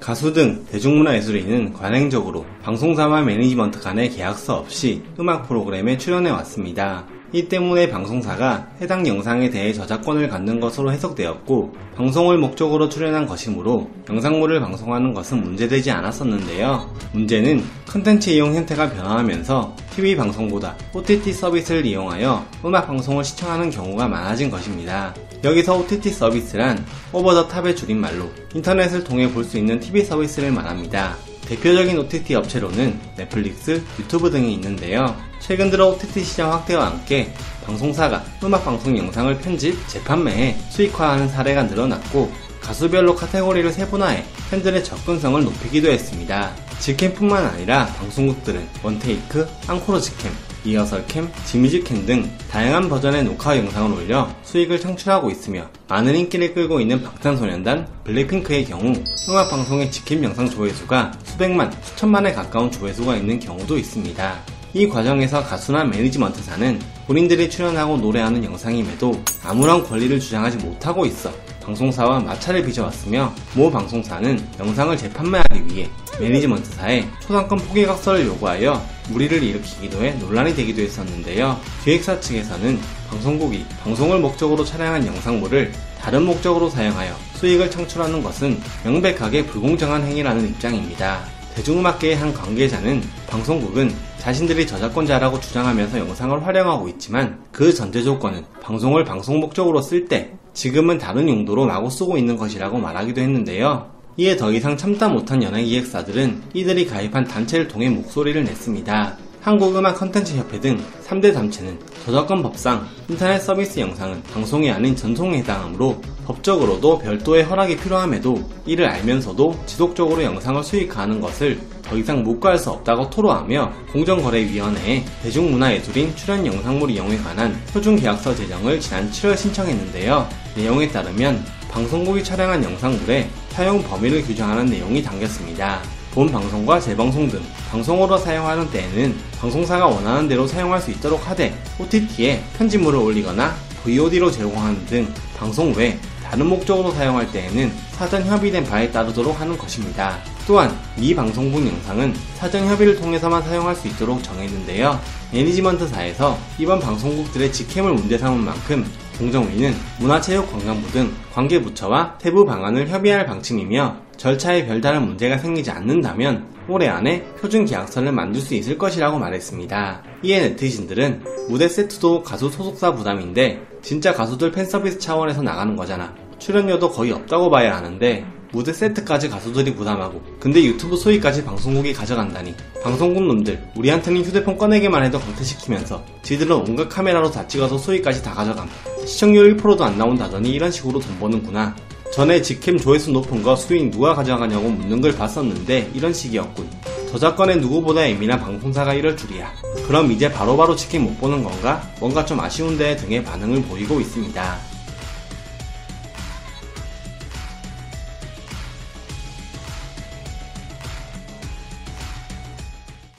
가수 등 대중문화예술인은 관행적으로 방송사와 매니지먼트 간의 계약서 없이 음악 프로그램에 출연해 왔습니다. 이 때문에 방송사가 해당 영상에 대해 저작권을 갖는 것으로 해석되었고 방송을 목적으로 출연한 것이므로 영상물을 방송하는 것은 문제되지 않았었는데요. 문제는 컨텐츠 이용 형태가 변화하면서 TV 방송보다 OTT 서비스를 이용하여 음악 방송을 시청하는 경우가 많아진 것입니다. 여기서 OTT 서비스란 오버 더 탑의 줄임말로 인터넷을 통해 볼 수 있는 TV 서비스를 말합니다. 대표적인 OTT 업체로는 넷플릭스, 유튜브 등이 있는데요. 최근 들어 OTT 시장 확대와 함께 방송사가 음악 방송 영상을 편집, 재판매해 수익화하는 사례가 늘어났고 가수별로 카테고리를 세분화해 팬들의 접근성을 높이기도 했습니다. 직캠뿐만 아니라 방송국들은 원테이크, 앙코르 직캠, 리허설캠, 지뮤직캠 등 다양한 버전의 녹화 영상을 올려 수익을 창출하고 있으며 많은 인기를 끌고 있는 방탄소년단 블랙핑크의 경우 음악 방송의 직캠 영상 조회수가 수백만, 수천만에 가까운 조회수가 있는 경우도 있습니다. 이 과정에서 가수나 매니지먼트사는 본인들이 출연하고 노래하는 영상임에도 아무런 권리를 주장하지 못하고 있어 방송사와 마찰을 빚어왔으며 모 방송사는 영상을 재판매하기 위해 매니지먼트사에 초상권 포기각서를 요구하여 무리를 일으키기도 해 논란이 되기도 했었는데요. 기획사 측에서는 방송국이 방송을 목적으로 촬영한 영상물을 다른 목적으로 사용하여 수익을 창출하는 것은 명백하게 불공정한 행위라는 입장입니다. 대중음악계의 한 관계자는 방송국은 자신들이 저작권자라고 주장하면서 영상을 활용하고 있지만 그 전제 조건은 방송을 방송 목적으로 쓸 때 지금은 다른 용도로 마구 쓰고 있는 것이라고 말하기도 했는데요. 이에 더 이상 참다 못한 연예기획사들은 이들이 가입한 단체를 통해 목소리를 냈습니다. 한국음악 컨텐츠협회 등 3대 단체는 저작권 법상 인터넷 서비스 영상은 방송이 아닌 전송에 해당하므로 법적으로도 별도의 허락이 필요함에도 이를 알면서도 지속적으로 영상을 수익화하는 것을 더 이상 묵과할 수 없다고 토로하며 공정거래위원회에 대중문화예술인 출연 영상물 이용에 관한 표준계약서 제정을 지난 7월 신청했는데요. 내용에 따르면 방송국이 촬영한 영상물에 사용 범위를 규정하는 내용이 담겼습니다. 본 방송과 재방송 등 방송으로 사용하는 때에는 방송사가 원하는 대로 사용할 수 있도록 하되 OTT에 편집물을 올리거나 VOD로 제공하는 등 방송 외 다른 목적으로 사용할 때에는 사전 협의된 바에 따르도록 하는 것입니다. 또한 미 방송국 영상은 사전 협의를 통해서만 사용할 수 있도록 정했는데요. 매니지먼트사에서 이번 방송국들의 직캠을 문제 삼은 만큼 공정위는 문화체육관광부 등 관계부처와 세부 방안을 협의할 방침이며 절차에 별다른 문제가 생기지 않는다면 올해 안에 표준 계약서를 만들 수 있을 것이라고 말했습니다. 이에 네티즌들은 무대 세트도 가수 소속사 부담인데 진짜 가수들 팬서비스 차원에서 나가는 거잖아. 출연료도 거의 없다고 봐야 하는데 무대 세트까지 가수들이 부담하고 근데 유튜브 소위까지 방송국이 가져간다니. 방송국 놈들 우리한테는 휴대폰 꺼내기만 해도 강퇴시키면서 지들은 온갖 카메라로 다 찍어서 소위까지 다 가져감. 시청률 1%도 안 나온다더니 이런 식으로 돈 버는구나. 전에 직캠 조회수 높은 거 수익 누가 가져가냐고 묻는 걸 봤었는데 이런 식이었군. 저작권에 누구보다 예민한 방송사가 이럴 줄이야. 그럼 이제 바로바로 치킨 못 보는 건가? 뭔가 좀 아쉬운데 등의 반응을 보이고 있습니다